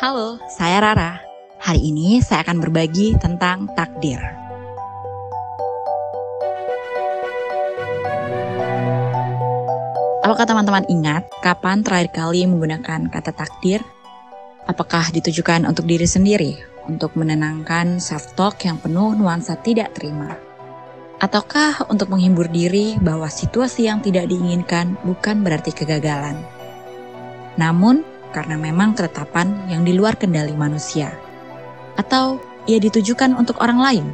Halo, saya Rara. Hari ini saya akan berbagi tentang takdir. Apakah teman-teman ingat kapan terakhir kali menggunakan kata takdir? Apakah ditujukan untuk diri sendiri, untuk menenangkan self-talk yang penuh nuansa tidak terima? Ataukah untuk menghibur diri bahwa situasi yang tidak diinginkan bukan berarti kegagalan? Namun, karena memang ketetapan yang di luar kendali manusia, atau ia ditujukan untuk orang lain.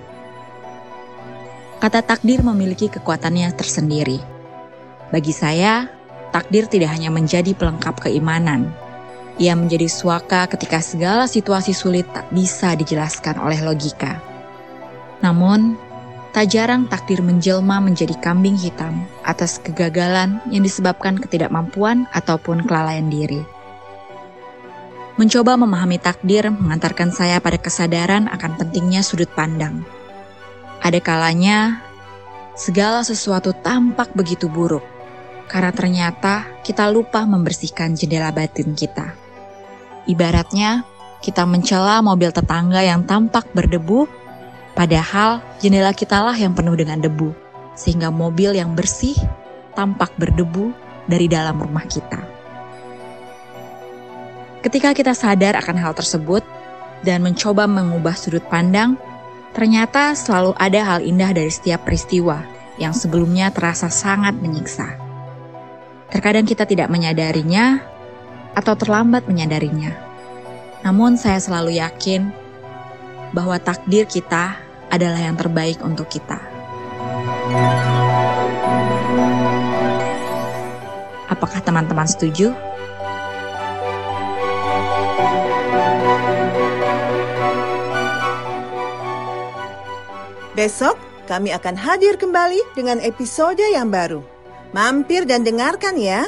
Kata takdir memiliki kekuatannya tersendiri. Bagi saya, takdir tidak hanya menjadi pelengkap keimanan. Ia menjadi suaka ketika segala situasi sulit tak bisa dijelaskan oleh logika. Namun, tak jarang takdir menjelma menjadi kambing hitam atas kegagalan yang disebabkan ketidakmampuan ataupun kelalaian diri. Mencoba memahami takdir mengantarkan saya pada kesadaran akan pentingnya sudut pandang. Ada kalanya, segala sesuatu tampak begitu buruk, karena ternyata kita lupa membersihkan jendela batin kita. Ibaratnya, kita mencela mobil tetangga yang tampak berdebu, padahal jendela kitalah yang penuh dengan debu, sehingga mobil yang bersih tampak berdebu dari dalam rumah kita. Ketika kita sadar akan hal tersebut dan mencoba mengubah sudut pandang, ternyata selalu ada hal indah dari setiap peristiwa yang sebelumnya terasa sangat menyiksa. Terkadang kita tidak menyadarinya atau terlambat menyadarinya. Namun saya selalu yakin bahwa takdir kita adalah yang terbaik untuk kita. Apakah teman-teman setuju? Besok kami akan hadir kembali dengan episode yang baru. Mampir dan dengarkan ya.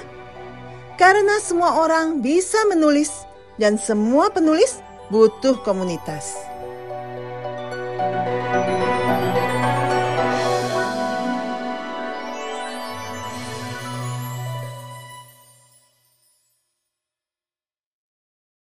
Karena semua orang bisa menulis dan semua penulis butuh komunitas.